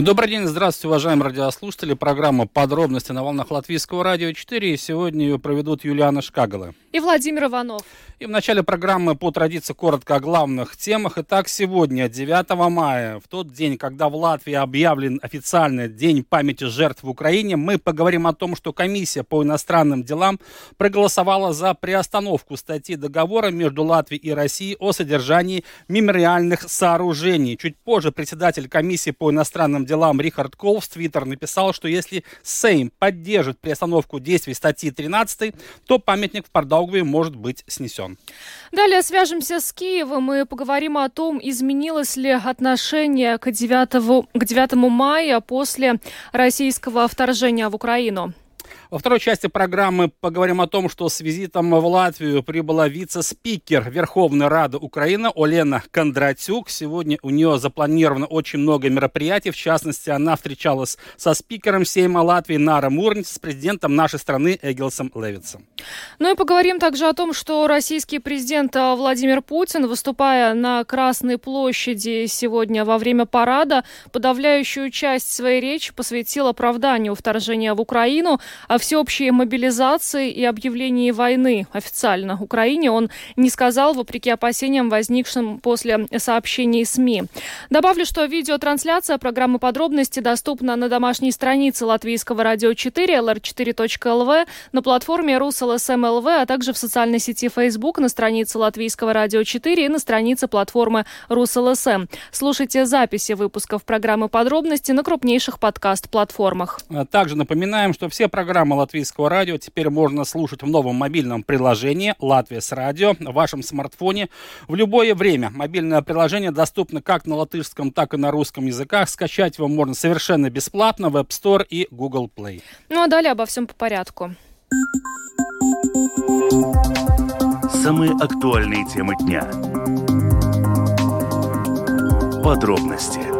Добрый день, здравствуйте, уважаемые радиослушатели. Программа «Подробности» на волнах Латвийского радио 4. И сегодня ее проведут Юлиана Шкагала. И Владимир Иванов. И в начале программы по традиции коротко о главных темах. Итак, сегодня, 9 мая, в тот день, когда в Латвии объявлен официальный День памяти жертв в Украине, мы поговорим о том, что комиссия по иностранным делам проголосовала за приостановку статьи договора между Латвией и Россией о содержании мемориальных сооружений. Чуть позже председатель комиссии по иностранным делам Рихард Кол в Твиттер написал, что если Сейм поддержит приостановку действий статьи 13, то памятник в Пардаугве может быть снесен. Далее свяжемся с Киевом и поговорим о том, изменилось ли отношение к 9, к 9 мая после российского вторжения в Украину. Во второй части программы поговорим о том, что с визитом в Латвию прибыла вице-спикер Верховной Рады Украины Олена Кондратюк. Сегодня у нее запланировано очень много мероприятий. В частности, она встречалась со спикером Сейма Латвии Нара Мурнис, с президентом нашей страны Эгилсом Левицем. Ну и поговорим также о том, что российский президент Владимир Путин, выступая на Красной площади сегодня во время парада, подавляющую часть своей речи посвятил оправданию вторжения в Украину, о всеобщей мобилизации и объявлении войны официально Украине он не сказал, вопреки опасениям, возникшим после сообщений СМИ. Добавлю, что видеотрансляция программы «Подробности» доступна на домашней странице Латвийского радио 4, lr4.lv, на платформе Rus.LSM.lv, а также в социальной сети Facebook на странице Латвийского радио 4 и на странице платформы Rus.LSM. Слушайте записи выпусков программы «Подробности» на крупнейших подкаст-платформах. Также напоминаем, что все программы Латвийского радио теперь можно слушать в новом мобильном приложении «Латвия с радио» в вашем смартфоне в любое время. Мобильное приложение доступно как на латышском, так и на русском языках. Скачать его можно совершенно бесплатно в App Store и Google Play. Ну а далее обо всем по порядку. Самые актуальные темы дня. Подробности.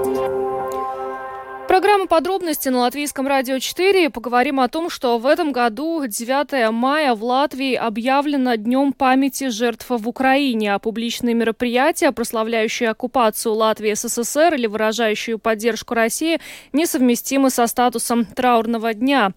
Программа «Подробности» на Латвийском радио 4. Поговорим о том, что в этом году, 9 мая, в Латвии объявлено Днем памяти жертв в Украине, а публичные мероприятия, прославляющие оккупацию Латвии СССР или выражающие поддержку России, несовместимы со статусом траурного дня.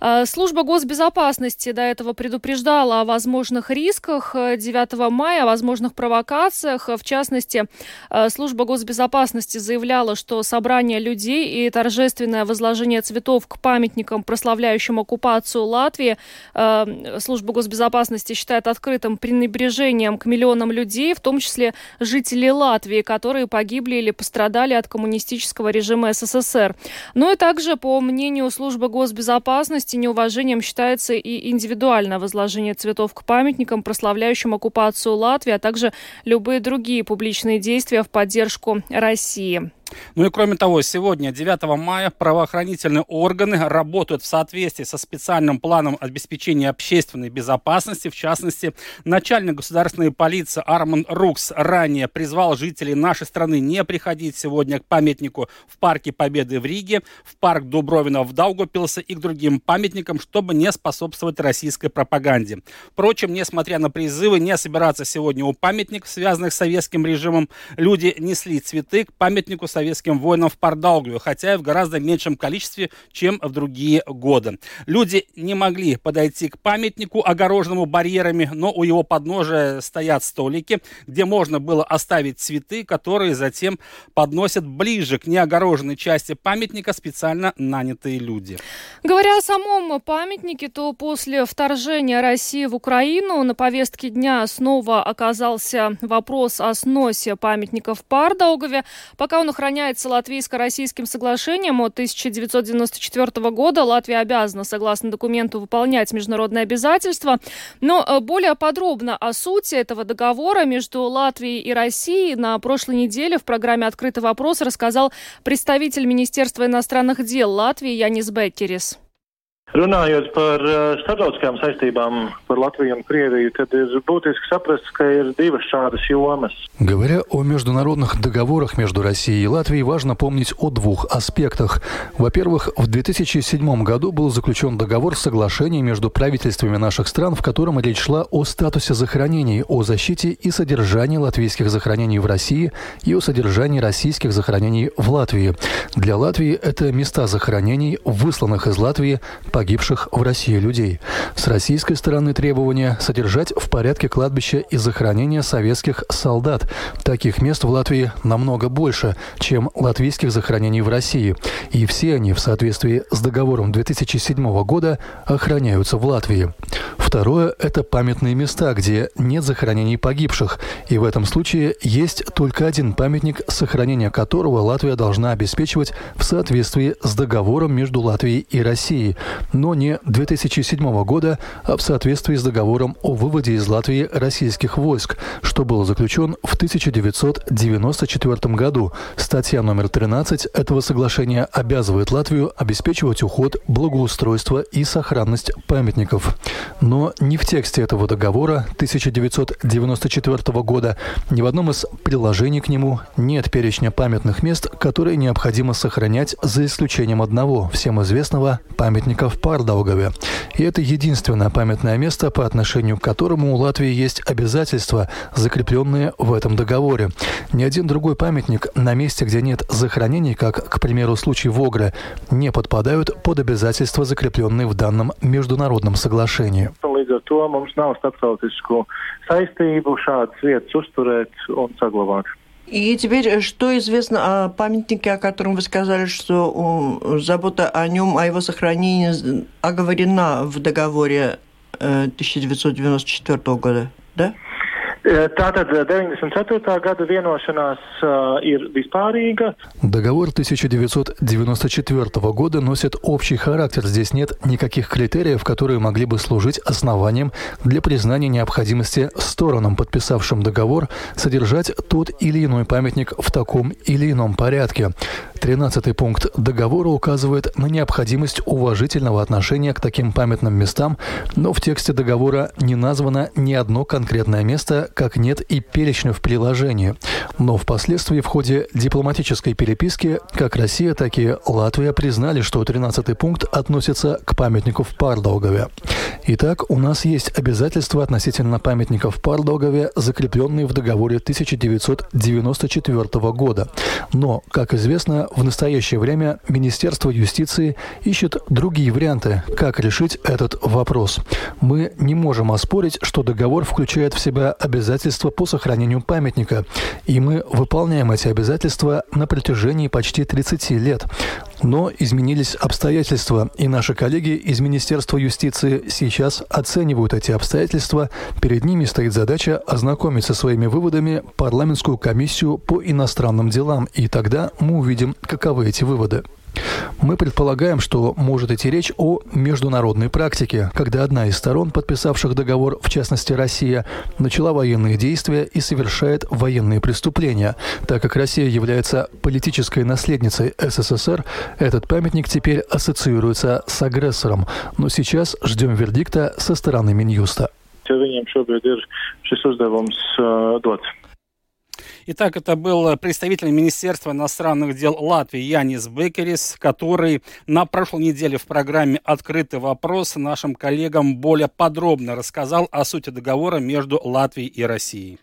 Э, служба госбезопасности до этого предупреждала о возможных рисках 9 мая, о возможных провокациях. В частности, э, служба госбезопасности заявляла, что собрание людей и торжественное возложение цветов к памятникам, прославляющим оккупацию Латвии, э, служба госбезопасности считает открытым пренебрежением к миллионам людей, в том числе жителей Латвии, которые погибли или пострадали от коммунистического режима СССР. Но и также, по мнению службы госбезопасности, неуважением считается и индивидуальное возложение цветов к памятникам, прославляющим оккупацию Латвии, а также любые другие публичные действия в поддержку России. Ну и кроме того, сегодня, 9 мая, правоохранительные органы работают в соответствии со специальным планом обеспечения общественной безопасности. В частности, начальник государственной полиции Арман Рукс ранее призвал жителей нашей страны не приходить сегодня к памятнику в Парке Победы в Риге, в парк Дубровина в Даугапилсе и к другим памятникам, чтобы не способствовать российской пропаганде. Впрочем, несмотря на призывы не собираться сегодня у памятников, связанных с советским режимом, люди несли цветы к памятнику советским воинам в Пардаугве, хотя и в гораздо меньшем количестве, чем в другие годы. Люди не могли подойти к памятнику, огороженному барьерами, но у его подножия стоят столики, где можно было оставить цветы, которые затем подносят ближе к неогороженной части памятника специально нанятые люди. Говоря о самом памятнике, то после вторжения России в Украину на повестке дня снова оказался вопрос о сносе памятника в Пардаугове. Пока он охраняется латвийско-российским соглашением от 1994 года, Латвия обязана, согласно документу, выполнять международные обязательства. Но э, более подробно о сути этого договора между Латвией и Россией на прошлой неделе в программе «Открытый вопрос» рассказал представитель Министерства иностранных дел Латвии Янис Беккерис. Runājot par uh, starptautiskām saistībām par Латвию и Krieviju, tad ir būtiski saprast, ka ir divas šādas jomas. Говоря о международных договорах между Россией и Латвией, важно помнить о двух аспектах. Во-первых, в 2007 году был заключен договор соглашения между правительствами наших стран, в котором речь шла о статусе захоронений, о защите и содержании латвийских захоронений в России и о содержании российских захоронений в Латвии. Для Латвии это места захоронений, высланных из Латвии погибших в России людей. С российской стороны требования содержать в порядке кладбища и захоронения советских солдат. Таких мест в Латвии намного больше, чем латвийских захоронений в России. И все они в соответствии с договором 2007 года охраняются в Латвии. Второе – это памятные места, где нет захоронений погибших. И в этом случае есть только один памятник, сохранение которого Латвия должна обеспечивать в соответствии с договором между Латвией и Россией но не 2007 года, а в соответствии с договором о выводе из Латвии российских войск, что был заключен в 1994 году. Статья номер 13 этого соглашения обязывает Латвию обеспечивать уход, благоустройство и сохранность памятников. Но ни в тексте этого договора 1994 года, ни в одном из приложений к нему нет перечня памятных мест, которые необходимо сохранять за исключением одного, всем известного памятника в Пардаугаве. И это единственное памятное место, по отношению к которому у Латвии есть обязательства, закрепленные в этом договоре. Ни один другой памятник на месте, где нет захоронений, как, к примеру, случай Вогры, не подпадают под обязательства, закрепленные в данном международном соглашении. Saistību šādas vietas. И теперь, э, что известно о памятнике, о котором вы сказали, что забота о нем, о его сохранении оговорена в договоре 1994 э, года, да? Tātad 94. gada vienošanās uh, ir. Договор 1994 года носит общий характер. Здесь нет никаких критериев, которые могли бы служить основанием для признания необходимости сторонам, подписавшим договор, содержать тот или иной памятник в таком или ином порядке. Тринадцатый пункт договора указывает на необходимость уважительного отношения к таким памятным местам, но в тексте договора не названо ни одно конкретное место, как нет и перечня в приложении. Но впоследствии в ходе дипломатической переписки как Россия, так и Латвия признали, что 13 пункт относится к памятнику в Пардаугове. Итак, у нас есть обязательства относительно памятников в Пардаугове, закрепленные в договоре 1994 года. Но, как известно, в настоящее время Министерство юстиции ищет другие варианты, как решить этот вопрос. Мы не можем оспорить, что договор включает в себя обязательства по сохранению памятника, и мы выполняем эти обязательства на протяжении почти 30 лет. Но изменились обстоятельства, и наши коллеги из Министерства юстиции сейчас оценивают эти обстоятельства. Перед ними стоит задача ознакомить со своими выводами парламентскую комиссию по иностранным делам, и тогда мы увидим, каковы эти выводы. Мы предполагаем, что может идти речь о международной практике, когда одна из сторон, подписавших договор, в частности Россия, начала военные действия и совершает военные преступления. Так как Россия является политической наследницей СССР, этот памятник теперь ассоциируется с агрессором. Но сейчас ждем вердикта со стороны Минюста. Итак, это был представитель Министерства иностранных дел Латвии Янис Бекерис, который на прошлой неделе в программе «Открытый вопрос» нашим коллегам более подробно рассказал о сути договора между Латвией и Россией.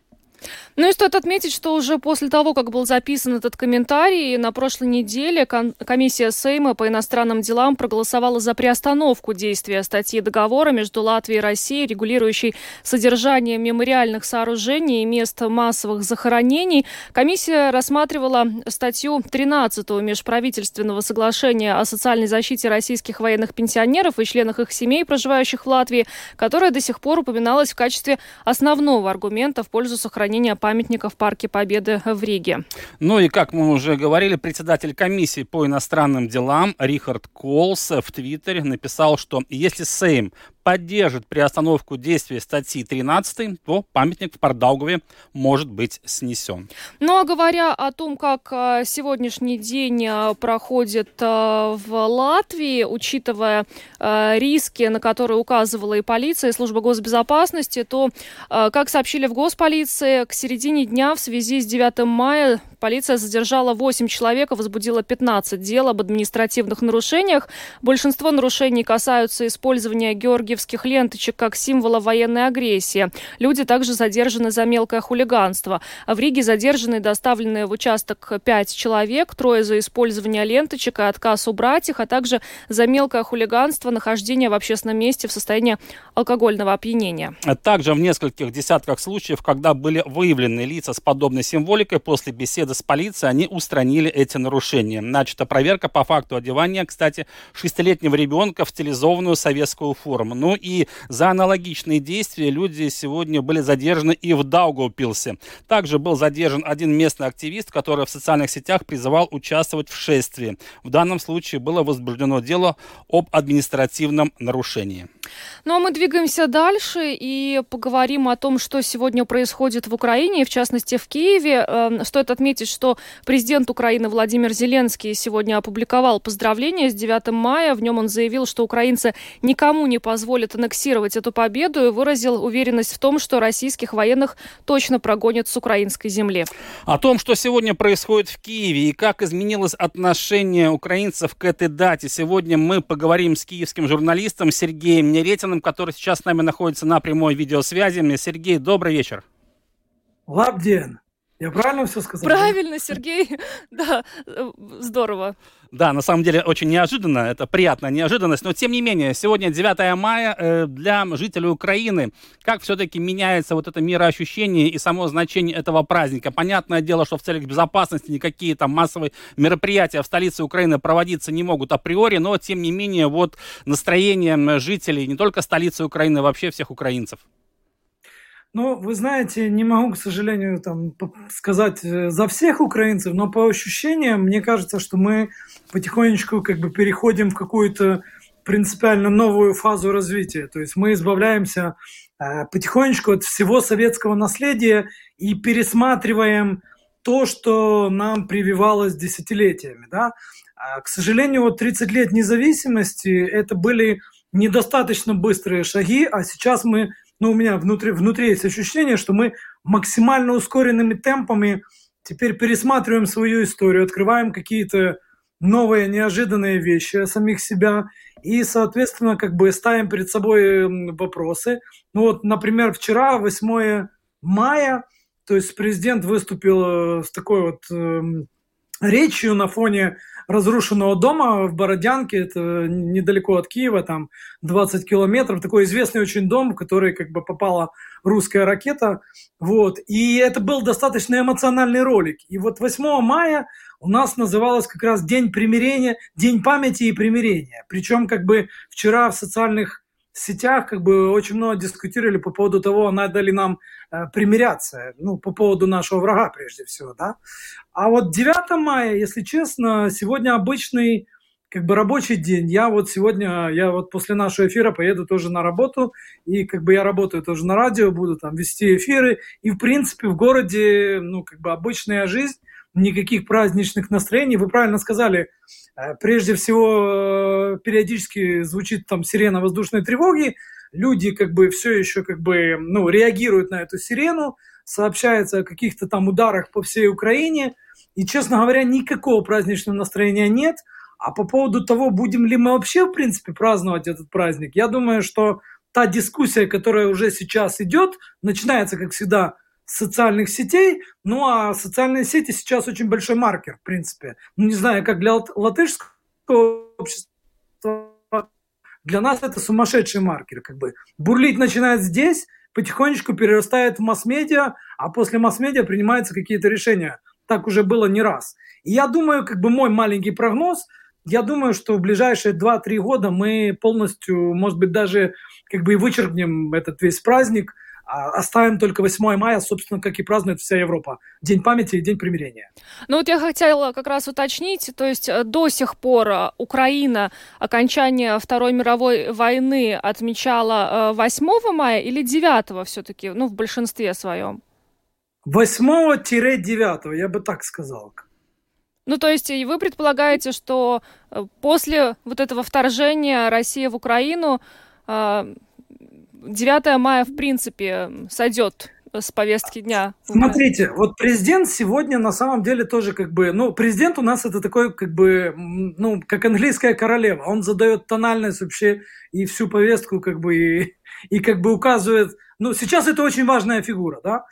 Ну и стоит отметить, что уже после того, как был записан этот комментарий, на прошлой неделе комиссия Сейма по иностранным делам проголосовала за приостановку действия статьи договора между Латвией и Россией, регулирующей содержание мемориальных сооружений и мест массовых захоронений. Комиссия рассматривала статью 13 межправительственного соглашения о социальной защите российских военных пенсионеров и членах их семей, проживающих в Латвии, которая до сих пор упоминалась в качестве основного аргумента в пользу сохранения памятника в Парке Победы в Риге. Ну и, как мы уже говорили, председатель комиссии по иностранным делам Рихард Колс в Твиттере написал, что если Сейм поддержит приостановку действия статьи 13, то памятник в Пардаугове может быть снесен. Ну а говоря о том, как э, сегодняшний день э, проходит э, в Латвии, учитывая риски, на которые указывала и полиция, и служба госбезопасности, то, как сообщили в госполиции, к середине дня в связи с 9 мая Полиция задержала 8 человек и возбудила 15 дел об административных нарушениях. Большинство нарушений касаются использования георгиевских ленточек как символа военной агрессии. Люди также задержаны за мелкое хулиганство. В Риге задержаны и доставлены в участок 5 человек, трое за использование ленточек и отказ убрать их, а также за мелкое хулиганство, нахождение в общественном месте в состоянии алкогольного опьянения. Также в нескольких десятках случаев, когда были выявлены лица с подобной символикой, после беседы с полицией они устранили эти нарушения. Начата проверка по факту одевания, кстати, шестилетнего ребенка в стилизованную советскую форму. Ну и за аналогичные действия люди сегодня были задержаны и в Даугавпилсе. Также был задержан один местный активист, который в социальных сетях призывал участвовать в шествии. В данном случае было возбуждено дело об административном нарушении. Ну а мы двигаемся дальше и поговорим о том, что сегодня происходит в Украине, в частности в Киеве. Эм, стоит отметить, что президент Украины Владимир Зеленский сегодня опубликовал поздравление с 9 мая. В нем он заявил, что украинцы никому не позволят аннексировать эту победу и выразил уверенность в том, что российских военных точно прогонят с украинской земли. О том, что сегодня происходит в Киеве и как изменилось отношение украинцев к этой дате, сегодня мы поговорим с киевским журналистом Сергеем Неретиным, который сейчас с нами находится на прямой видеосвязи. Сергей, добрый вечер. Лабден. Я правильно все сказал? Правильно, Сергей. Да, здорово. Да, на самом деле очень неожиданно, это приятная неожиданность, но тем не менее, сегодня 9 мая э, для жителей Украины, как все-таки меняется вот это мироощущение и само значение этого праздника? Понятное дело, что в целях безопасности никакие там массовые мероприятия в столице Украины проводиться не могут априори, но тем не менее вот настроение жителей не только столицы Украины, а вообще всех украинцев. Ну, вы знаете, не могу, к сожалению, там сказать э, за всех украинцев, но по ощущениям, мне кажется, что мы потихонечку как бы переходим в какую-то принципиально новую фазу развития. То есть мы избавляемся э, потихонечку от всего советского наследия и пересматриваем то, что нам прививалось десятилетиями. Да? А, к сожалению, вот 30 лет независимости это были недостаточно быстрые шаги, а сейчас мы ну, у меня внутри, внутри есть ощущение, что мы максимально ускоренными темпами теперь пересматриваем свою историю, открываем какие-то новые, неожиданные вещи о самих себя и, соответственно, как бы ставим перед собой вопросы. Ну вот, например, вчера, 8 мая, то есть президент выступил э, с такой вот э, речью на фоне разрушенного дома в Бородянке, это недалеко от Киева, там 20 километров, такой известный очень дом, в который как бы попала русская ракета, вот, и это был достаточно эмоциональный ролик. И вот 8 мая у нас называлось как раз День примирения, День памяти и примирения. Причем как бы вчера в социальных сетях как бы очень много дискутировали по поводу того, надо ли нам примиряться, ну, по поводу нашего врага прежде всего, да. А вот 9 мая, если честно, сегодня обычный как бы рабочий день. Я вот сегодня, я вот после нашего эфира поеду тоже на работу, и как бы я работаю тоже на радио, буду там вести эфиры, и в принципе в городе, ну, как бы обычная жизнь, никаких праздничных настроений. Вы правильно сказали, э, прежде всего э, периодически звучит там сирена воздушной тревоги, люди как бы все еще как бы, ну, реагируют на эту сирену, сообщается о каких-то там ударах по всей Украине, и, честно говоря, никакого праздничного настроения нет. А по поводу того, будем ли мы вообще, в принципе, праздновать этот праздник, я думаю, что та дискуссия, которая уже сейчас идет, начинается, как всегда, социальных сетей. Ну а социальные сети сейчас очень большой маркер, в принципе. Ну, не знаю, как для латышского общества, для нас это сумасшедший маркер. Как бы. Бурлить начинает здесь, потихонечку перерастает в масс-медиа, а после масс-медиа принимаются какие-то решения. Так уже было не раз. И я думаю, как бы мой маленький прогноз, я думаю, что в ближайшие 2-3 года мы полностью, может быть, даже как бы и вычеркнем этот весь праздник – оставим только 8 мая, собственно, как и празднует вся Европа. День памяти и День примирения. Ну вот я хотела как раз уточнить, то есть э, до сих пор э, Украина окончание Второй мировой войны отмечала 8 э, мая или 9 все-таки, ну, в большинстве своем? 8-9, я бы так сказал. Ну, то есть и вы предполагаете, что после вот этого вторжения России в Украину 9 мая, в принципе, сойдет с повестки дня. Смотрите, вот президент сегодня на самом деле тоже как бы, ну, президент у нас это такой как бы, ну, как английская королева. Он задает тональность вообще и всю повестку как бы, и, и как бы указывает, ну, сейчас это очень важная фигура, да,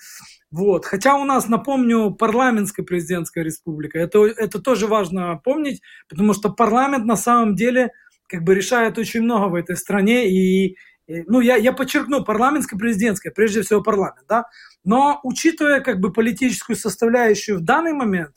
вот. Хотя у нас, напомню, парламентская президентская республика. Это, это тоже важно помнить, потому что парламент на самом деле как бы решает очень много в этой стране, и, ну, я, я подчеркну, парламентско-президентская, прежде всего парламент, да, но учитывая как бы политическую составляющую в данный момент,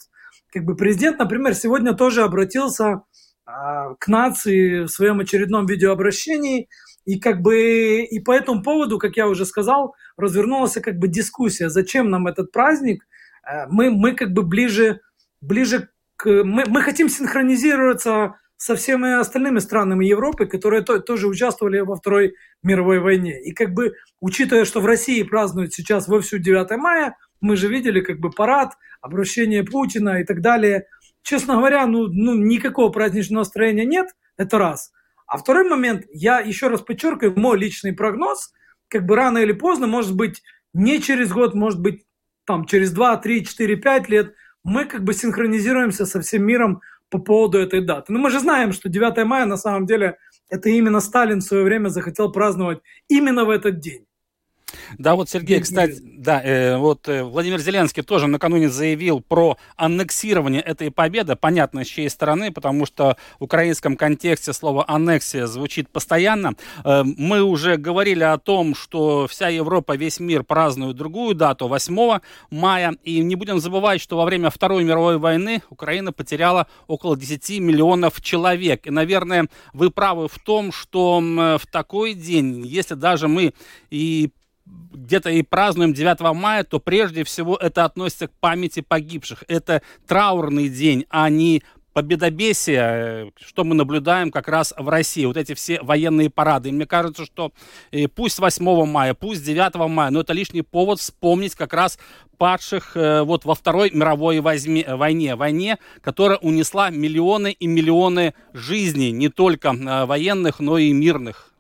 как бы президент, например, сегодня тоже обратился а, к нации в своем очередном видеообращении, и как бы и по этому поводу, как я уже сказал, развернулась как бы дискуссия, зачем нам этот праздник, э, мы, мы как бы ближе, ближе к... Мы, мы хотим синхронизироваться со всеми остальными странами Европы, которые то, тоже участвовали во Второй мировой войне. И как бы, учитывая, что в России празднуют сейчас вовсю 9 мая, мы же видели как бы парад, обращение Путина и так далее. Честно говоря, ну, ну никакого праздничного настроения нет, это раз. А второй момент, я еще раз подчеркиваю, мой личный прогноз, как бы рано или поздно, может быть, не через год, может быть, там, через 2, 3, 4, 5 лет, мы как бы синхронизируемся со всем миром по поводу этой даты. Но мы же знаем, что 9 мая на самом деле это именно Сталин в свое время захотел праздновать именно в этот день. Да, вот Сергей, кстати, да, э, вот э, Владимир Зеленский тоже накануне заявил про аннексирование этой победы, понятно, с чьей стороны, потому что в украинском контексте слово аннексия звучит постоянно. Э, мы уже говорили о том, что вся Европа, весь мир празднует другую дату, 8 мая, и не будем забывать, что во время Второй мировой войны Украина потеряла около 10 миллионов человек. И, наверное, вы правы в том, что в такой день, если даже мы и где-то и празднуем 9 мая, то прежде всего это относится к памяти погибших. Это траурный день, а не победобесие, что мы наблюдаем как раз в России. Вот эти все военные парады. И мне кажется, что э, пусть 8 мая, пусть 9 мая, но это лишний повод вспомнить как раз падших э, вот во Второй мировой войне. Войне, которая унесла миллионы и миллионы жизней, не только э, военных, но и мирных.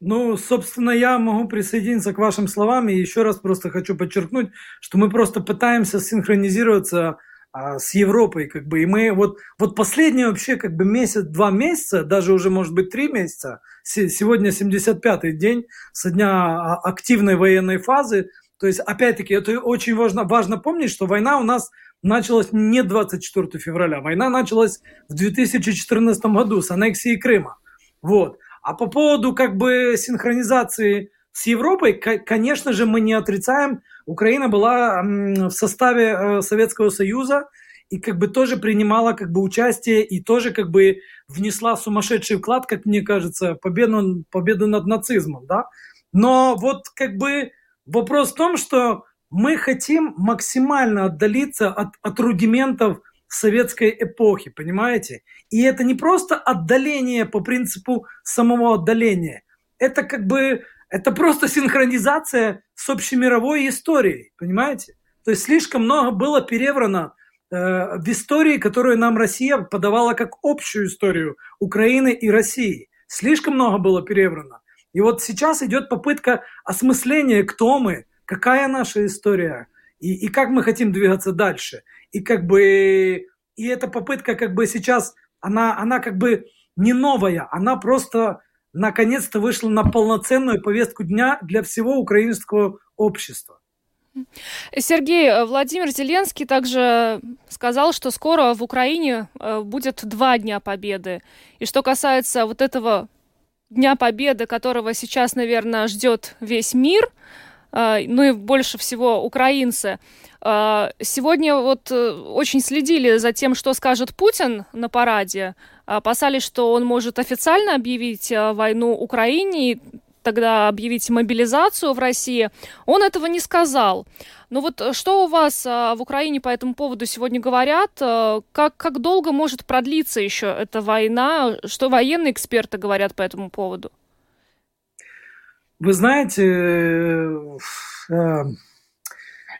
Ну, собственно, я могу присоединиться к вашим словам и еще раз просто хочу подчеркнуть, что мы просто пытаемся синхронизироваться а, с Европой, как бы, и мы вот, вот последние вообще как бы месяц, два месяца, даже уже может быть три месяца, сегодня 75-й день со дня а, активной военной фазы, то есть, опять-таки, это очень важно, важно помнить, что война у нас началась не 24 февраля, война началась в 2014 году с аннексией Крыма. Вот. А по поводу как бы синхронизации с Европой, конечно же, мы не отрицаем. Украина была в составе э, Советского Союза и как бы тоже принимала как бы участие и тоже как бы внесла сумасшедший вклад, как мне кажется, победу, победу над нацизмом, да. Но вот как бы вопрос в том, что мы хотим максимально отдалиться от, от рудиментов советской эпохи, понимаете? И это не просто отдаление по принципу самого отдаления. Это как бы, это просто синхронизация с общемировой историей, понимаете? То есть слишком много было переврано э, в истории, которую нам Россия подавала как общую историю Украины и России. Слишком много было переврано. И вот сейчас идет попытка осмысления, кто мы, какая наша история и, и как мы хотим двигаться дальше и как бы и эта попытка как бы сейчас она она как бы не новая, она просто наконец-то вышла на полноценную повестку дня для всего украинского общества. Сергей, э, Владимир Зеленский также сказал, что скоро в Украине э, будет два дня победы. И что касается вот этого Дня Победы, которого сейчас, наверное, ждет весь мир, ну и больше всего украинцы, а, сегодня вот э, очень следили за тем, что скажет Путин на параде. Опасались, что он может официально объявить э, войну Украине. И тогда объявить мобилизацию в России. Он этого не сказал. Ну вот э, что у вас в Украине по этому поводу сегодня говорят? Э, как, как долго может продлиться еще эта война? Что военные эксперты говорят по этому поводу? Вы знаете, э,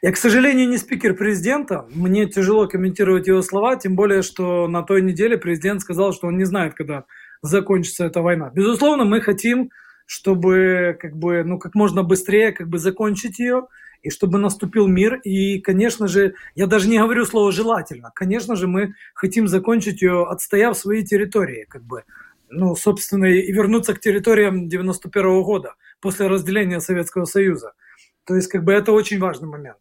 я, к сожалению, не спикер президента. Мне тяжело комментировать его слова, тем более, что на той неделе президент сказал, что он не знает, когда закончится эта война. Безусловно, мы хотим, чтобы как бы, ну, как можно быстрее как бы закончить ее, и чтобы наступил мир. И, конечно же, я даже не говорю слово «желательно». Конечно же, мы хотим закончить ее, отстояв свои территории, как бы, ну, собственно, и вернуться к территориям 91 -го года, после разделения Советского Союза. То есть, как бы, это очень важный момент.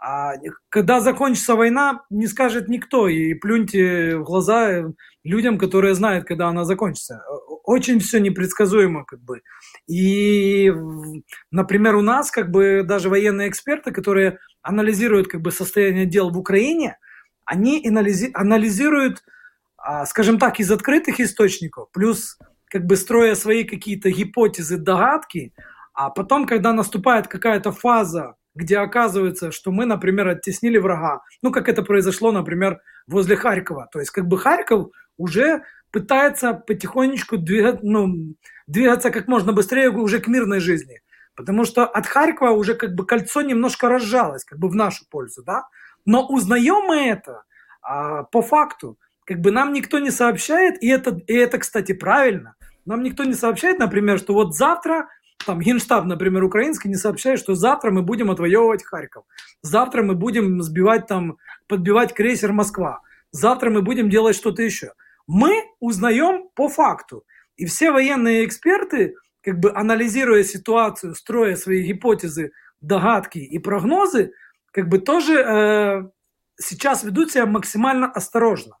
А когда закончится война, не скажет никто. И плюньте в глаза людям, которые знают, когда она закончится. Очень все непредсказуемо, как бы. И, например, у нас, как бы, даже военные эксперты, которые анализируют, как бы, состояние дел в Украине, они анализируют, а, скажем так, из открытых источников, плюс, как бы, строя свои какие-то гипотезы, догадки, а потом, когда наступает какая-то фаза где оказывается, что мы, например, оттеснили врага. Ну, как это произошло, например, возле Харькова. То есть, как бы Харьков уже пытается потихонечку двигать, ну, двигаться как можно быстрее уже к мирной жизни. Потому что от Харькова уже как бы кольцо немножко разжалось, как бы в нашу пользу, да. Но узнаем мы это а, по факту. Как бы нам никто не сообщает, и это, и это, кстати, правильно. Нам никто не сообщает, например, что вот завтра там Генштаб, например, украинский не сообщает, что завтра мы будем отвоевывать Харьков. Завтра мы будем сбивать там, подбивать крейсер Москва. Завтра мы будем делать что-то еще. Мы узнаем по факту. И все военные эксперты, как бы анализируя ситуацию, строя свои гипотезы, догадки и прогнозы, как бы тоже э, сейчас ведут себя максимально осторожно.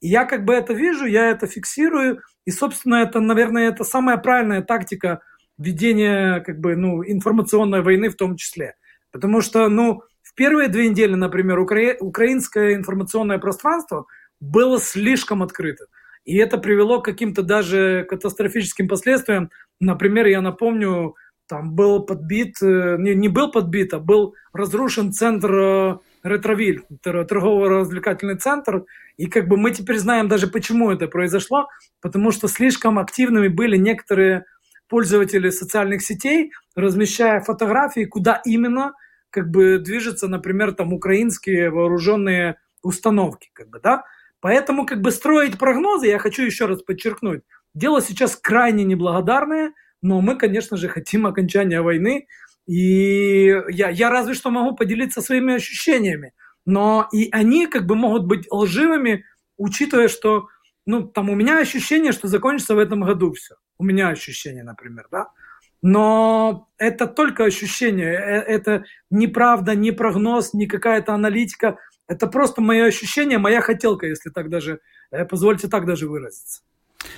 И я как бы это вижу, я это фиксирую, и, собственно, это, наверное, это самая правильная тактика ведения как бы, ну, информационной войны в том числе. Потому что, ну, в первые две недели, например, укра... украинское информационное пространство было слишком открыто. И это привело к каким-то даже катастрофическим последствиям. Например, я напомню, там был подбит, э, не, не был подбит, а был разрушен центр э, Ретровиль, торгово-развлекательный центр. И как бы мы теперь знаем даже, почему это произошло, потому что слишком активными были некоторые пользователи социальных сетей, размещая фотографии, куда именно как бы движутся, например, там украинские вооруженные установки, как бы, да. Поэтому как бы строить прогнозы, я хочу еще раз подчеркнуть, дело сейчас крайне неблагодарное, но мы, конечно же, хотим окончания войны, и я, я разве что могу поделиться своими ощущениями, но и они как бы могут быть лживыми, учитывая, что ну, там у меня ощущение, что закончится в этом году все. У меня ощущение, например, да. Но это только ощущение, э, это неправда, не прогноз, не какая-то аналитика. Это просто мое ощущение, моя хотелка, если так даже, э, позвольте так даже выразиться.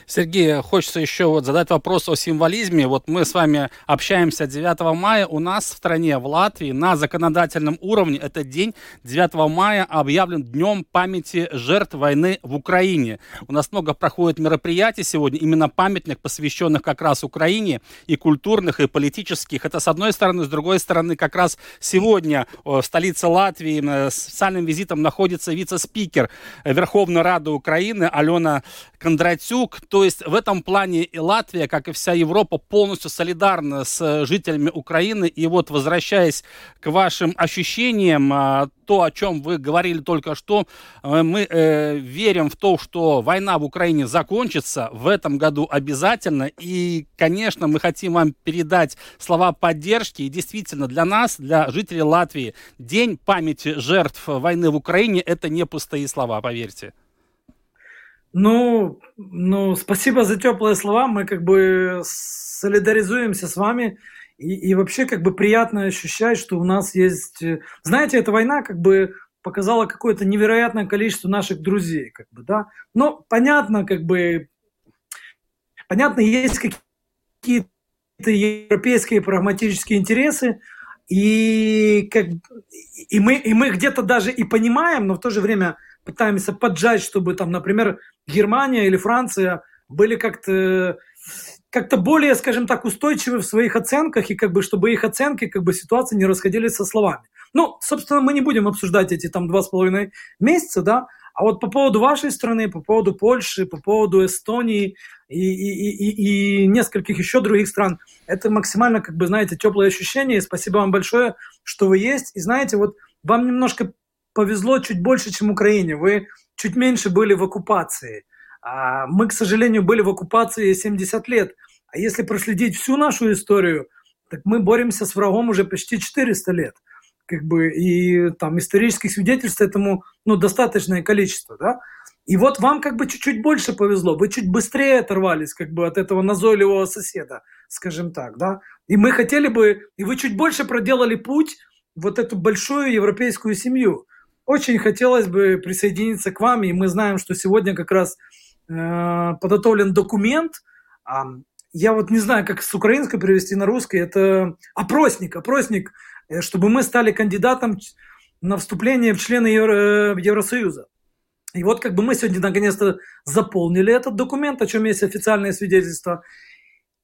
Сергей, хочется еще вот задать вопрос о символизме. Вот мы с вами общаемся 9 мая. У нас в стране, в Латвии, на законодательном уровне этот день 9 мая объявлен Днем памяти жертв войны в Украине. У нас много проходит мероприятий сегодня, именно памятных, посвященных как раз Украине, и культурных, и политических. Это с одной стороны. С другой стороны, как раз сегодня в столице Латвии с официальным визитом находится вице-спикер Верховной Рады Украины Алена Кондратюк. То есть в этом плане и Латвия, как и вся Европа, полностью солидарна с жителями Украины. И вот возвращаясь к вашим ощущениям, а, то, о чем вы говорили только что, э, мы э, верим в то, что война в Украине закончится в этом году обязательно. И, конечно, мы хотим вам передать слова поддержки. И действительно, для нас, для жителей Латвии, День памяти жертв войны в Украине – это не пустые слова, поверьте. Ну, ну, спасибо за теплые слова. Мы как бы солидаризуемся с вами. И, и вообще как бы приятно ощущать, что у нас есть... Э, знаете, эта война как бы показала какое-то невероятное количество наших друзей, как бы, да. Но понятно, как бы, понятно, есть какие-то европейские прагматические интересы, и, как, и мы, и мы где-то даже и понимаем, но в то же время пытаемся поджать, чтобы там, например, Германия или Франция были как-то как-то более, скажем так, устойчивы в своих оценках, и как бы, чтобы их оценки, как бы, ситуации не расходились со словами. Ну, собственно, мы не будем обсуждать эти там два с половиной месяца, да, а вот по поводу вашей страны, по поводу Польши, по поводу Эстонии и, и, и, и нескольких еще других стран, это максимально, как бы, знаете, теплое ощущение. И спасибо вам большое, что вы есть. И знаете, вот вам немножко повезло чуть больше, чем Украине. Вы чуть меньше были в оккупации. А мы, к сожалению, были в оккупации 70 лет. А если проследить всю нашу историю, так мы боремся с врагом уже почти 400 лет как бы, и там исторических свидетельств этому, ну, достаточное количество, да. И вот вам как бы чуть-чуть больше повезло, вы чуть быстрее оторвались как бы от этого назойливого соседа, скажем так, да. И мы хотели бы, и вы чуть больше проделали путь вот эту большую европейскую семью. Очень хотелось бы присоединиться к вам, и мы знаем, что сегодня как раз э, подготовлен документ, э, я вот не знаю, как с украинской перевести на русский, это опросник, опросник Э, чтобы мы стали кандидатом на вступление в члены Евро, э, Евросоюза. И вот как бы мы сегодня наконец-то заполнили этот документ, о чем есть официальное свидетельство.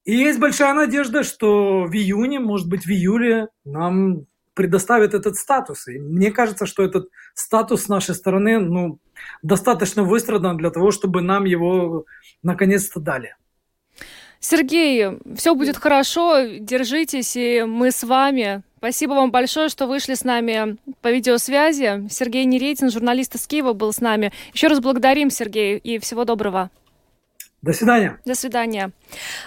И есть большая надежда, что в июне, может быть в июле нам предоставят этот статус. И мне кажется, что этот статус с нашей стороны ну, достаточно выстрадан для того, чтобы нам его наконец-то дали. Сергей, все будет хорошо, держитесь, и мы с вами. Спасибо вам большое, что вышли с нами по видеосвязи. Сергей Неретин, журналист из Киева, был с нами. Еще раз благодарим, Сергей, и всего доброго. До свидания. До свидания.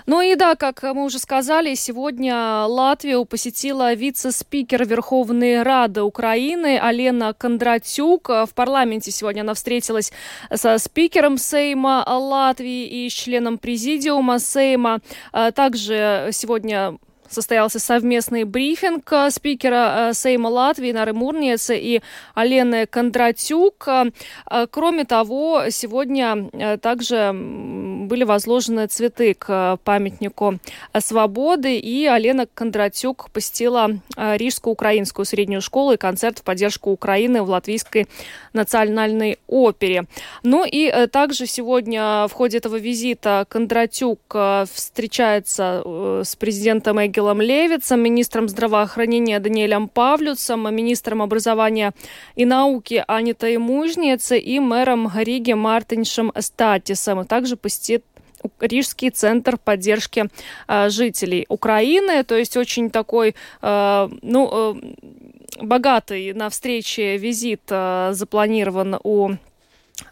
Ну и да, как мы уже сказали, сегодня Латвию посетила вице-спикер Верховной Рады Украины Алена Кондратюк. В парламенте сегодня она встретилась со спикером Сейма Латвии и членом президиума Сейма. А также сегодня состоялся совместный брифинг э, спикера э, Сейма Латвии Нары Мурниеца и Алены Кондратюк. Э, кроме того, сегодня также были возложены цветы к памятнику свободы, и Алена Кондратюк посетила Рижско-украинскую среднюю школу и концерт в поддержку Украины в Латвийской национальной опере. Ну и также сегодня в ходе этого визита Кондратюк встречается с президентом Эгги Ангелом Левицем, министром здравоохранения Даниэлем Павлюцем, министром образования и науки Анитой Мужнице и мэром Риги Мартиншем Статисом. Также посетит Рижский центр поддержки э, жителей Украины, то есть очень такой, э, ну, э, богатый на встрече визит э, запланирован у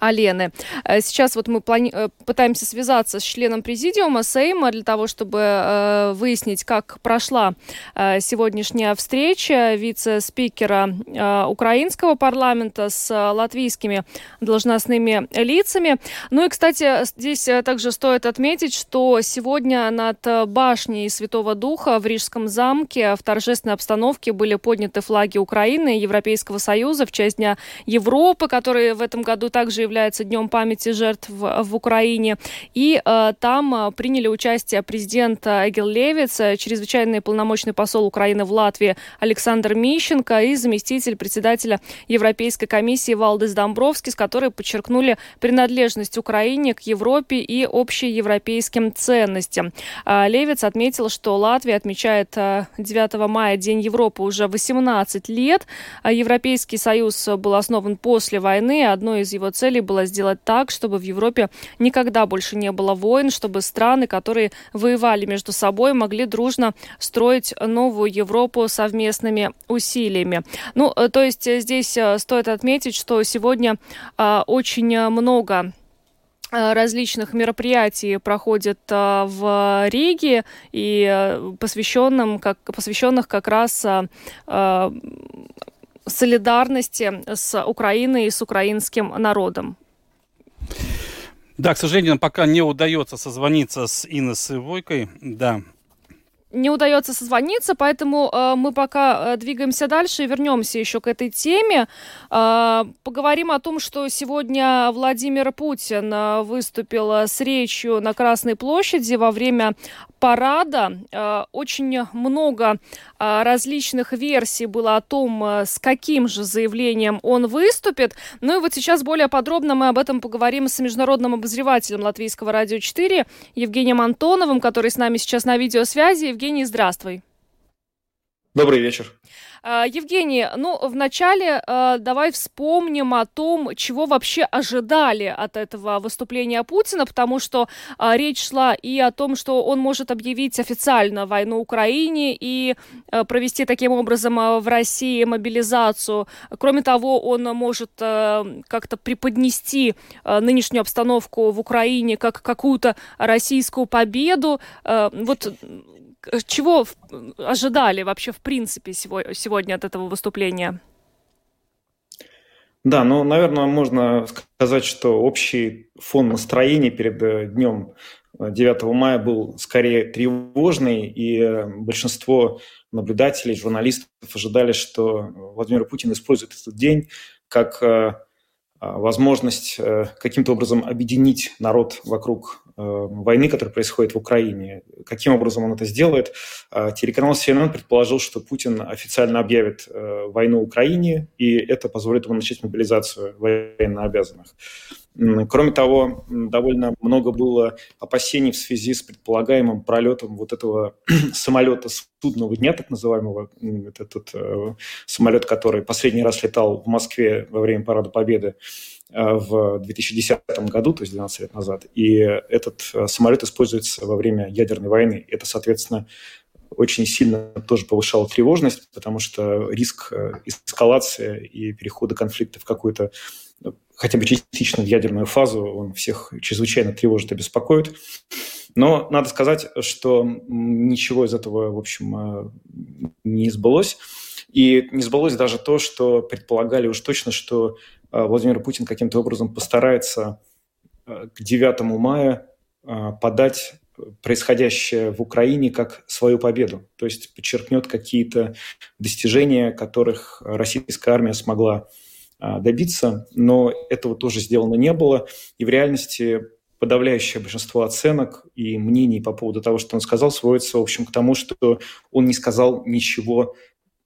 Алены. Э, сейчас вот мы плани- э, пытаемся связаться с членом президиума Сейма для того, чтобы э, выяснить, как прошла э, сегодняшняя встреча вице-спикера э, украинского парламента с э, латвийскими должностными лицами. Ну и, кстати, здесь также стоит отметить, что сегодня над башней Святого Духа в Рижском замке в торжественной обстановке были подняты флаги Украины и Европейского Союза в честь Дня Европы, который в этом году также также является Днем памяти жертв в, Украине. И э, там э, приняли участие президент Эгил Левиц, э, чрезвычайный полномочный посол Украины в Латвии Александр Мищенко и заместитель председателя Европейской комиссии Валдес с которой подчеркнули принадлежность Украине к Европе и общеевропейским ценностям. Э, Левиц отметил, что Латвия отмечает 9 мая День Европы уже 18 лет. Европейский Союз был основан после войны. Одной из его целей целей было сделать так, чтобы в Европе никогда больше не было войн, чтобы страны, которые воевали между собой, могли дружно строить новую Европу совместными усилиями. Ну, э, то есть э, здесь э, стоит отметить, что сегодня очень много различных мероприятий проходит в Риге и посвященным, как, посвященных как раз солидарности с Украиной и с украинским народом. Да, к сожалению, пока не удается созвониться с Инессой Войкой. Да, не удается созвониться, поэтому э, мы пока э, двигаемся дальше и вернемся еще к этой теме. Э, поговорим о том, что сегодня Владимир Путин э, выступил э, с речью на Красной площади во время парада. Э, очень много э, различных версий было о том, с каким же заявлением он выступит. Ну и вот сейчас более подробно мы об этом поговорим с международным обозревателем Латвийского радио 4 Евгением Антоновым, который с нами сейчас на видеосвязи. Евгений, здравствуй. Добрый вечер. А, Евгений, ну, вначале а, давай вспомним о том, чего вообще ожидали от этого выступления Путина, потому что а, речь шла и о том, что он может объявить официально войну Украине и провести таким образом в России мобилизацию. Кроме того, он может как-то преподнести нынешнюю обстановку в Украине как какую-то российскую победу. Вот чего ожидали вообще в принципе сегодня от этого выступления? Да, ну, наверное, можно сказать, что общий фон настроения перед э, днем 9 э, мая был скорее тревожный, и э, большинство наблюдателей, журналистов ожидали, что Владимир Путин использует этот день как возможность каким-то образом объединить народ вокруг Э, войны, которая происходит в Украине. Каким образом он это сделает? Э, телеканал CNN предположил, что Путин официально объявит э, войну Украине, и это позволит ему начать мобилизацию военнообязанных. Кроме того, довольно много было опасений в связи с предполагаемым пролетом вот этого самолета судного дня, так называемого. Это тот самолет, который последний раз летал в Москве во время Парада Победы. Э, в 2010 году, то есть 12 лет назад. И этот э, самолет используется во время ядерной войны. Это, соответственно, очень сильно тоже повышало тревожность, потому что риск э, эскалации и перехода конфликта в какую-то хотя бы частично ядерную фазу, он всех чрезвычайно тревожит и беспокоит. Но надо сказать, что ничего из этого, в общем, не сбылось. И не сбылось даже то, что предполагали уж точно, что а, Владимир Путин каким-то образом постарается а, к 9 мая подать происходящее в Украине как свою победу, то есть подчеркнет какие-то достижения, которых российская армия смогла добиться, но этого тоже сделано не было, и в реальности подавляющее большинство оценок и мнений по поводу того, что он сказал, сводится, в общем, к тому, что он не сказал ничего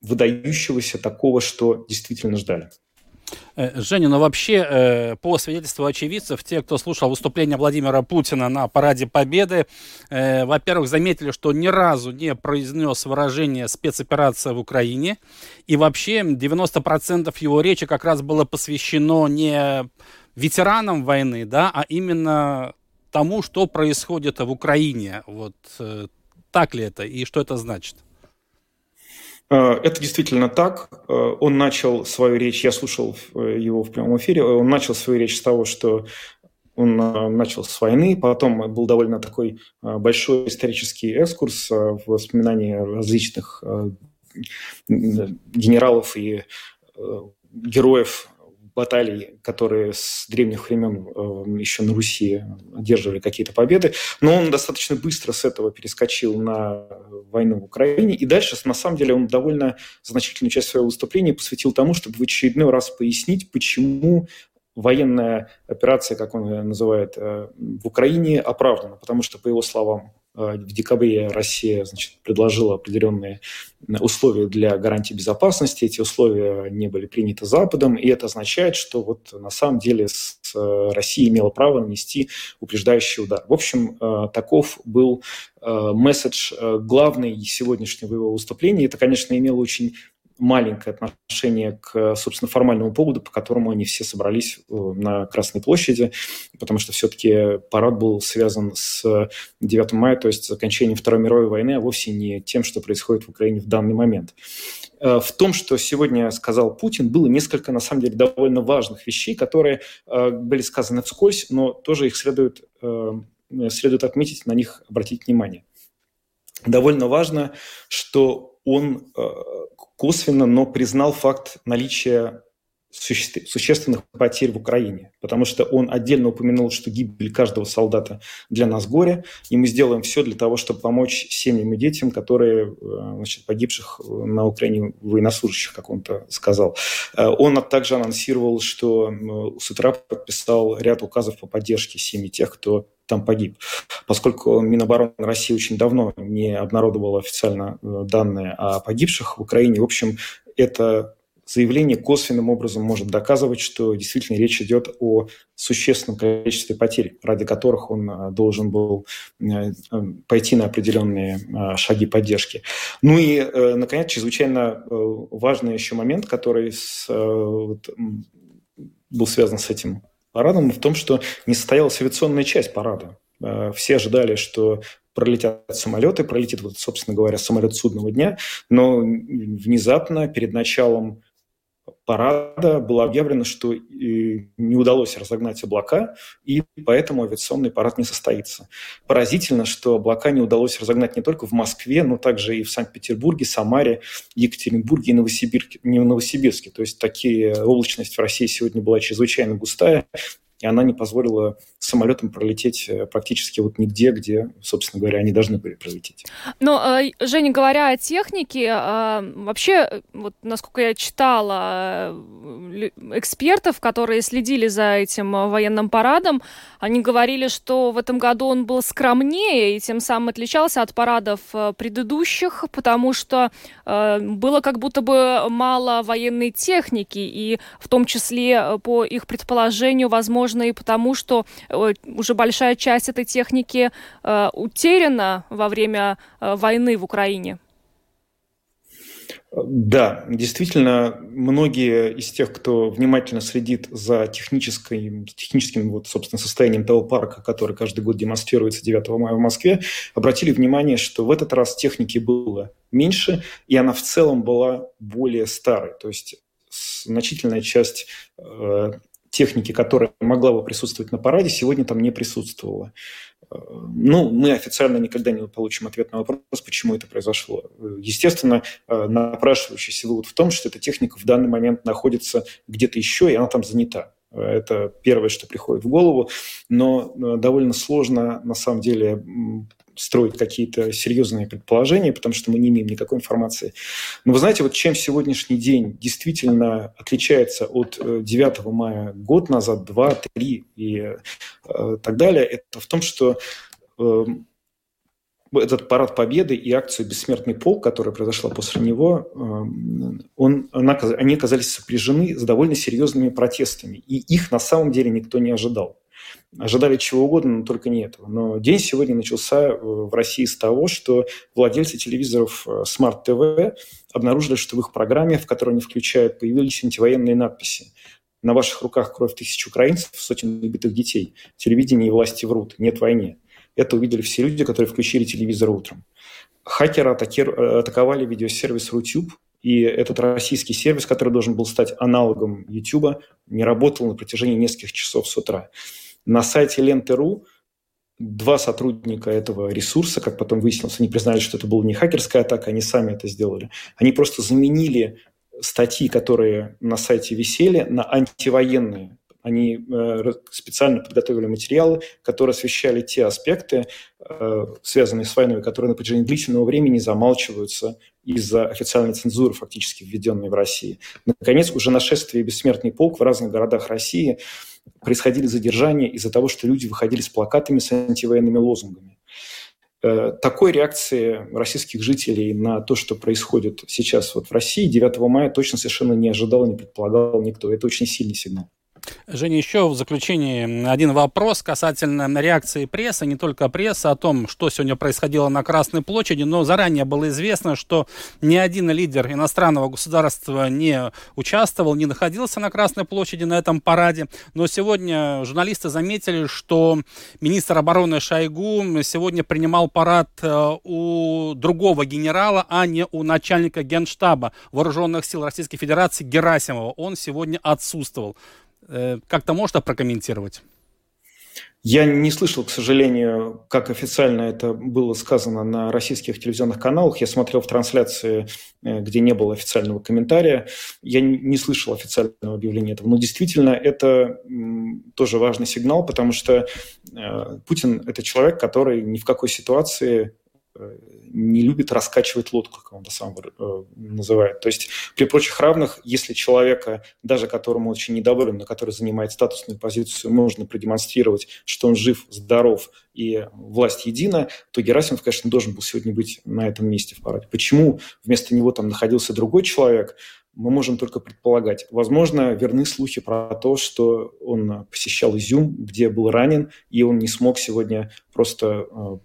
выдающегося такого, что действительно ждали. Э, Женя, ну вообще, э, по свидетельству очевидцев, те, кто слушал выступление Владимира Путина на Параде Победы, э, во-первых, заметили, что ни разу не произнес выражение спецоперация в Украине. И вообще 90% его речи как раз было посвящено не ветеранам войны, да, а именно тому, что происходит в Украине. Вот так ли это и что это значит? Э, это действительно так. Э, он начал свою речь, я слушал э, его в прямом эфире, он начал свою речь с того, что он начал с войны, потом был довольно такой большой исторический экскурс в воспоминания различных генералов и героев баталий, которые с древних времен э, еще на Руси одерживали какие-то победы. Но он достаточно быстро с этого перескочил на войну в Украине. И дальше, на самом деле, он довольно значительную часть своего выступления посвятил тому, чтобы в очередной раз пояснить, почему военная операция, как он ее называет, э, в Украине оправдана. Потому что, по его словам, в декабре Россия значит, предложила определенные условия для гарантии безопасности. Эти условия не были приняты Западом, и это означает, что вот на самом деле э, Россия имела право нанести упреждающий удар. В общем, э, таков был месседж главный сегодняшнего его выступления. Это, конечно, имело очень маленькое отношение к, собственно, формальному поводу, по которому они все собрались э, на Красной площади, потому что все-таки парад был связан с 9 мая, то есть окончанием Второй мировой войны, а вовсе не тем, что происходит в Украине в данный момент. Э, в том, что сегодня сказал Путин, было несколько, на самом деле, довольно важных вещей, которые э, были сказаны вскользь, но тоже их следует, следует отметить, на них обратить внимание. Довольно важно, что он косвенно, но признал факт наличия существенных потерь в Украине, потому что он отдельно упомянул, что гибель каждого солдата для нас горе, и мы сделаем все для того, чтобы помочь семьям и детям, которые э, значит, погибших на Украине военнослужащих, как он-то сказал. Э, он также анонсировал, что с утра подписал ряд указов по поддержке семьи тех, кто там погиб. Поскольку Минобороны России очень давно не обнародовала официально э, данные о погибших в Украине, в общем, это заявление косвенным образом может доказывать, что действительно речь идет о существенном количестве потерь, ради которых он э, должен был э, пойти на определенные шаги поддержки. Ну и, наконец, чрезвычайно важный еще момент, который с, вот, был связан с этим парадом в том, что не состоялась авиационная часть парада. Э, все ожидали, что пролетят самолеты, пролетит, вот, собственно говоря, самолет судного дня, но внезапно перед началом парада было объявлено, что не удалось разогнать облака, и поэтому авиационный парад не состоится. Поразительно, что облака не удалось разогнать не только в Москве, но также и в Санкт-Петербурге, Самаре, Екатеринбурге и Новосибирске. Не в Новосибирске. То есть такие облачность в России сегодня была чрезвычайно густая, и она не позволила самолетам пролететь э, практически вот нигде, где, собственно говоря, они должны были пролететь. Но, э, Женя, говоря о технике, э, вообще, вот насколько я читала экспертов, которые следили за этим военным парадом, они говорили, что в этом году он был скромнее и тем самым отличался от парадов предыдущих, потому что было как будто бы мало военной техники, и в том числе, по их предположению, возможно, и потому, что уже большая часть этой техники э, утеряна во время э, войны в Украине. Да, действительно, многие из тех, кто внимательно следит за техническим, техническим вот, собственно, состоянием того парка, который каждый год демонстрируется 9 мая в Москве, обратили внимание, что в этот раз техники было меньше, и она в целом была более старой. То есть значительная часть э, техники, которая могла бы присутствовать на параде, сегодня там не присутствовала. Э, ну, мы официально никогда не получим ответ на вопрос, почему это произошло. Естественно, э, напрашивающийся вывод в том, что эта техника в данный момент находится где-то еще, и она там занята. Это первое, что приходит в голову, но э, довольно сложно, на самом деле, строить какие-то серьезные предположения, потому что мы не имеем никакой информации. Но вы знаете, вот чем сегодняшний день действительно отличается от 9 э, мая год назад, два, три и э, так далее, это в том, что э, этот парад Победы и акцию «Бессмертный полк», которая произошла после него, э, он, она, они оказались сопряжены с довольно серьезными протестами. И их на самом деле никто не ожидал. Ожидали чего угодно, но только не этого. Но день сегодня начался э, в России с того, что владельцы телевизоров э, Smart TV обнаружили, что в их программе, в которой они включают, появились антивоенные надписи. На ваших руках кровь тысяч украинцев, сотен убитых детей. Телевидение и власти врут. Нет войны. Это увидели все люди, которые включили телевизор утром. Хакеры э, атаковали видеосервис Рутюб, и этот российский сервис, который должен был стать аналогом YouTube, не работал на протяжении нескольких часов с утра. На сайте Ленты.ру два сотрудника этого ресурса, как потом выяснилось, они признали, что это была не хакерская атака, они сами это сделали. Они просто заменили статьи, которые на сайте висели, на антивоенные. Они э, специально подготовили материалы, которые освещали те аспекты, э, связанные с войной, которые на протяжении длительного времени замалчиваются из-за официальной цензуры, фактически введенной в России. Наконец, уже нашествие «Бессмертный полк» в разных городах России – происходили задержания из-за того, что люди выходили с плакатами с антивоенными лозунгами. Э, такой реакции российских жителей на то, что происходит сейчас вот в России 9 мая точно совершенно не ожидал, не предполагал никто. Это очень сильный сигнал. Женя, еще в заключении один вопрос касательно реакции прессы, не только прессы, о том, что сегодня происходило на Красной площади, но заранее было известно, что ни один лидер иностранного государства не участвовал, не находился на Красной площади на этом параде. Но сегодня журналисты заметили, что министр обороны Шойгу сегодня принимал парад э, у другого генерала, а не у начальника генштаба вооруженных сил Российской Федерации Герасимова. Он сегодня отсутствовал. Э, как-то можно прокомментировать? Я не слышал, к сожалению, как официально это было сказано на российских телевизионных каналах. Я смотрел в трансляции, э, где не было официального комментария. Я не слышал официального объявления этого. Но действительно, это тоже важный сигнал, потому что э, Путин – это человек, который ни в какой ситуации не любит раскачивать лодку, как он это сам э, называет. То есть при прочих равных, если человека, даже которому очень недоволен, но который занимает статусную позицию, можно продемонстрировать, что он жив, здоров и власть едина, то Герасимов, конечно, должен был сегодня быть на этом месте в параде. Почему вместо него там находился другой человек, мы можем только предполагать. Возможно, верны слухи про то, что он посещал Изюм, где был ранен, и он не смог сегодня просто э,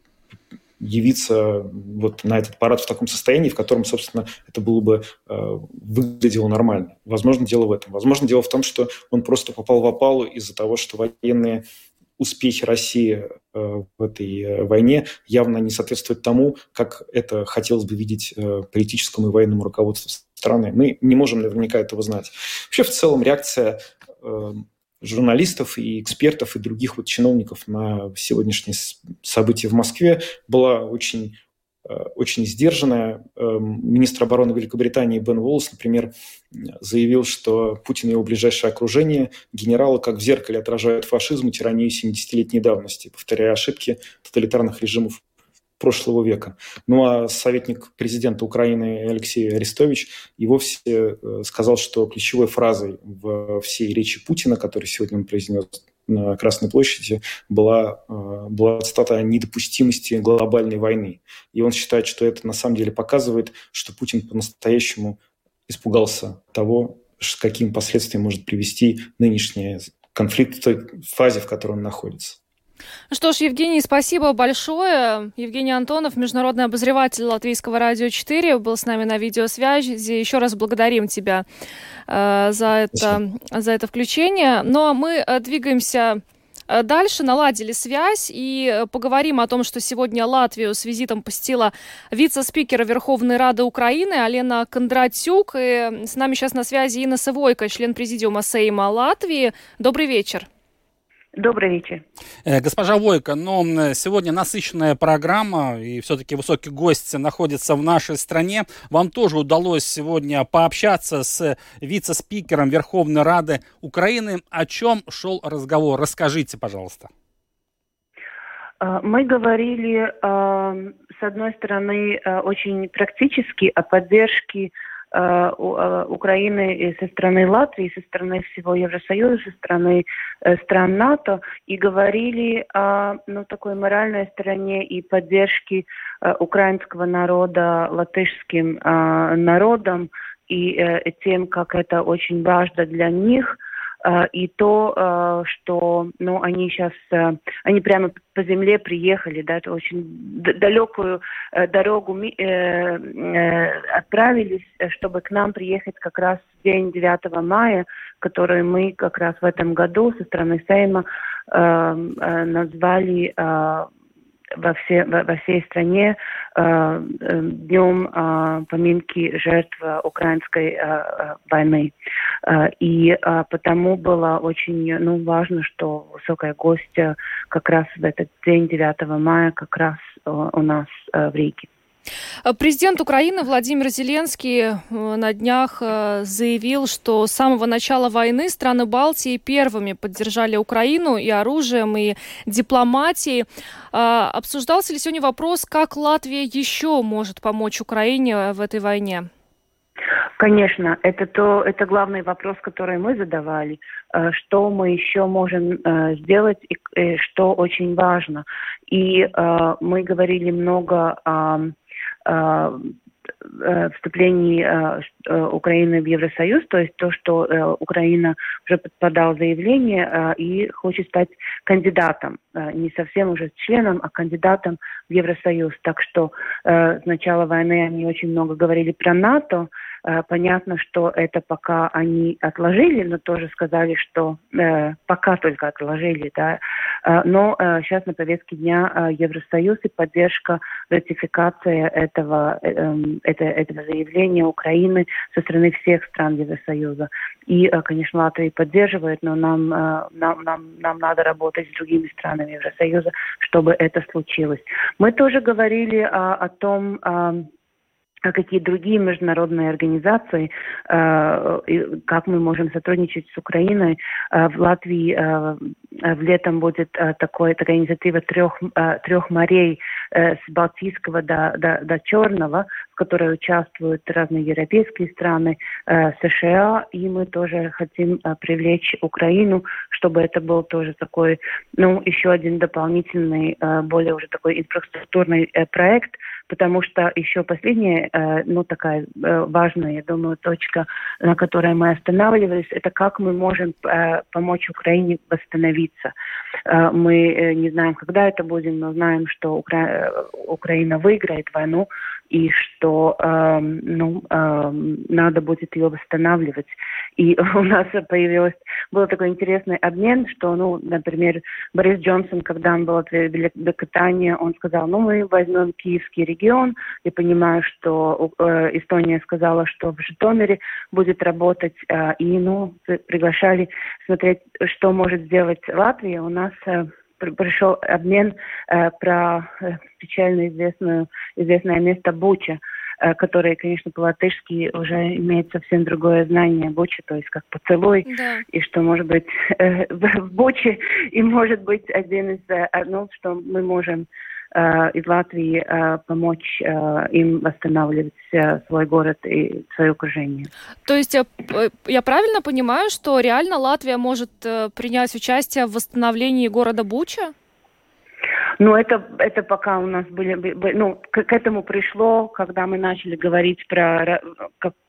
явиться вот на этот парад в таком состоянии, в котором, собственно, это было бы э, выглядело нормально. Возможно, дело в этом. Возможно, дело в том, что он просто попал в опалу из-за того, что военные успехи России э, в этой э, войне явно не соответствуют тому, как это хотелось бы видеть э, политическому и военному руководству страны. Мы не можем наверняка этого знать. Вообще, в целом, реакция э, журналистов и экспертов и других вот чиновников на сегодняшние события в Москве была очень э, очень сдержанная. Эм, министр обороны Великобритании Бен Уоллес, например, заявил, что Путин и его ближайшее окружение генералы как в зеркале отражают фашизм и тиранию 70-летней давности, повторяя ошибки тоталитарных режимов прошлого века. Ну а советник президента Украины Алексей Арестович и вовсе э, сказал, что ключевой фразой в всей речи Путина, которую сегодня он произнес на Красной площади, была, э, была цитата о недопустимости глобальной войны. И он считает, что это на самом деле показывает, что Путин по-настоящему испугался того, с каким последствиям может привести нынешний конфликт в той фазе, в которой он находится. Ну что ж, Евгений, спасибо большое. Евгений Антонов, международный обозреватель Латвийского радио 4, был с нами на видеосвязи. Еще раз благодарим тебя э, за, это, за это включение. Но ну, а мы э, двигаемся э, Дальше наладили связь и э, поговорим о том, что сегодня Латвию с визитом посетила вице-спикер Верховной Рады Украины Алена Кондратюк. И с нами сейчас на связи Инна Савойко, член президиума Сейма Латвии. Добрый вечер. Добрый вечер. Э, госпожа Войко, но сегодня насыщенная программа, и все-таки высокий гость находится в нашей стране. Вам тоже удалось сегодня пообщаться с вице-спикером Верховной Рады Украины. О чем шел разговор? Расскажите, пожалуйста. А, мы говорили, а, с одной стороны, очень практически о поддержке Э, э, Украины со стороны Латвии, со стороны всего Евросоюза, со стороны э, стран НАТО и говорили о ну, такой моральной стороне и поддержке украинского народа латышским народом и тем, как это очень важно для них – Э, и то, э, что ну, они сейчас, э, они прямо по земле приехали, да, это очень далекую дорогу отправились, чтобы к нам приехать как раз в день 9 мая, который мы как раз в этом году со стороны Сейма назвали во, все, во, во всей стране э, э, днем э, поминки жертв украинской э, э, войны. Э, и э, потому было очень ну, важно, что высокая гостья как раз в этот день, 9 мая, как раз э, у нас э, в Риге. Э, президент Украины Владимир Зеленский э, на днях э, заявил, что с самого начала войны страны Балтии первыми поддержали Украину и оружием, и дипломатией. Обсуждался ли сегодня вопрос, как Латвия еще может помочь Украине в этой войне? Конечно, это то, это главный вопрос, который мы задавали. Что мы еще можем сделать и что очень важно. И мы говорили много о вступлении э, Украины в Евросоюз, то есть то, что Украина уже подала заявление и хочет стать кандидатом, не совсем уже членом, а кандидатом в Евросоюз. Так что с начала войны они очень много говорили про НАТО, Э, понятно, что это пока они отложили, но тоже сказали, что э, пока только отложили, да. Э, но э, сейчас на повестке дня э, Евросоюз и поддержка, ратификация этого, э, эм, это, этого заявления Украины со стороны всех стран Евросоюза. И, э, конечно, Латвия поддерживает, но нам, э, нам, нам, нам надо работать с другими странами Евросоюза, чтобы это случилось. Мы тоже говорили о, о том, а какие другие международные организации, э, как мы можем сотрудничать с Украиной. Э, в Латвии э, в летом будет такой, такая инициатива трех, трех морей с Балтийского до, до, до Черного, в которой участвуют разные европейские страны, США, и мы тоже хотим привлечь Украину, чтобы это был тоже такой, ну, еще один дополнительный, более уже такой инфраструктурный проект, потому что еще последняя, э, ну, такая э, важная, я думаю, точка, на которой мы останавливались, это как мы можем э, помочь Украине восстановиться. Мы не знаем, когда это будет, но знаем, что Укра... Украина выиграет войну, и что э, ну, э, надо будет ее восстанавливать. И у нас появилось, был такой интересный обмен, что, ну, например, Борис Джонсон, когда он был от Великобритании, он сказал, ну, мы возьмем киевский регион. Я понимаю, что э, Эстония сказала, что в Житомире будет работать, э, и, ну, приглашали смотреть, что может сделать Латвия. У нас э, пришел обмен э, про э, печально известную, известное место Буча, которое, конечно, по-латышски уже имеет совсем другое знание Буча, то есть как поцелуй, да. и что может быть э, в Буче, и может быть один из, э, ну, что мы можем Э, из Латвии э, помочь э, им восстанавливать свой город и свое окружение. То есть я правильно понимаю, что реально Латвия может принять участие в восстановлении города Буча? Ну, это, это пока у нас были, ну, к, к этому пришло, когда мы начали говорить про как, Э,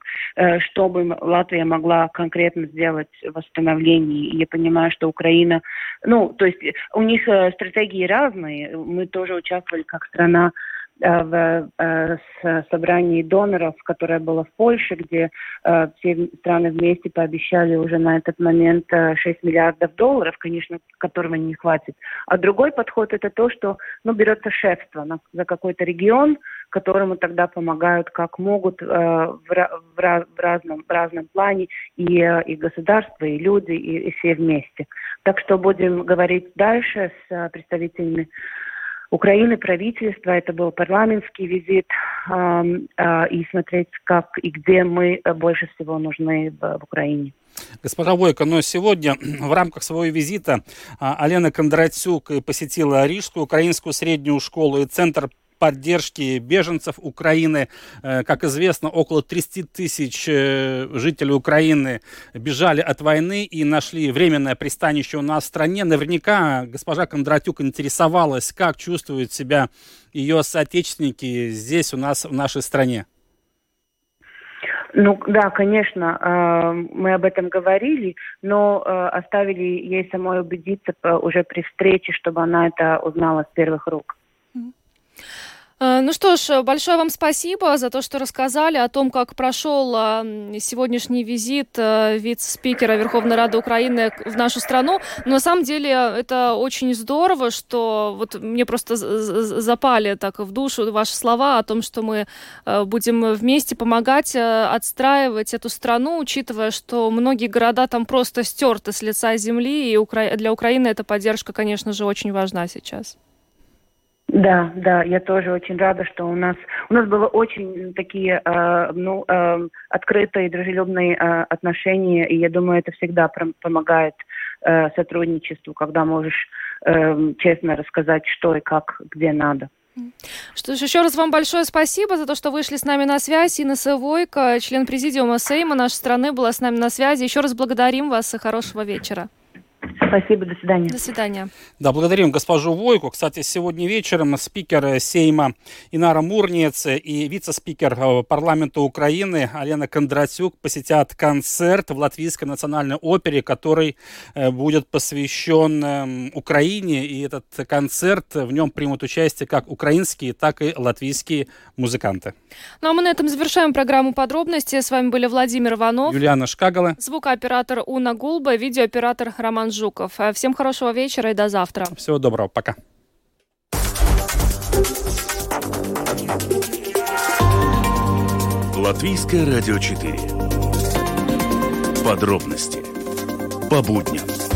чтобы Латвия могла конкретно сделать восстановление. Я понимаю, что Украина, ну, то есть у них э, стратегии разные. Мы тоже участвовали как страна Э, в э, собрании доноров, которое было в Польше, где э, все страны вместе пообещали уже на этот момент 6 миллиардов долларов, конечно, которого не хватит. А другой подход это то, что ну, берется шефство на, за какой-то регион, которому тогда помогают как могут в, в, в, разном, в разном плане и, и государство, и люди, и, и все вместе. Так что будем говорить дальше с представителями Украины, правительства. Это был парламентский визит э, и смотреть, как и где мы больше всего нужны в, в Украине. Госпожа Войко, но сегодня в рамках своего визита Алена Кондратюк посетила Рижскую украинскую среднюю школу и Центр поддержки беженцев Украины. Э, как известно, около 30 тысяч э, жителей Украины бежали от войны и нашли временное пристанище у нас в стране. Наверняка госпожа Кондратюк интересовалась, как чувствуют себя ее соотечественники здесь у нас в нашей стране. Ну да, конечно, э, мы об этом говорили, но оставили ей самой убедиться уже при встрече, чтобы она это узнала с первых рук. Э, ну что ж, большое вам спасибо за то, что рассказали о том, как прошел э, сегодняшний визит э, вице-спикера Верховной Рады Украины в нашу страну. Но на самом деле это очень здорово, что вот мне просто запали так в душу ваши слова о том, что мы будем вместе помогать отстраивать эту страну, учитывая, что многие города там просто стерты с лица земли, и для Украины эта поддержка, конечно же, очень важна сейчас. Да, да, я тоже очень рада, что у нас у нас было очень такие э, ну э, открытые, дружелюбные э, отношения, и я думаю, это всегда помогает э, сотрудничеству, когда можешь э, честно рассказать, что и как, где надо. Что ж, еще раз вам большое спасибо за то, что вышли с нами на связь. Инна Савойко, член президиума Сейма нашей страны, была с нами на связи. Еще раз благодарим вас и хорошего вечера. Спасибо, до свидания. До свидания. Да, благодарим госпожу Войку. Кстати, сегодня вечером спикер Сейма Инара Мурнец и вице-спикер э, парламента Украины Алена Кондратюк посетят концерт в Латвийской национальной опере, который э, будет посвящен эм, Украине. И этот концерт, в нем примут участие как украинские, так и латвийские музыканты. Ну а мы на этом завершаем программу подробности. С вами были Владимир Иванов, Юлиана Шкагала, звукооператор Уна Гулба, видеооператор Роман Жуков. Э, всем хорошего вечера и до завтра. Всего доброго, пока. Латвийское радио 4. Подробности по будням.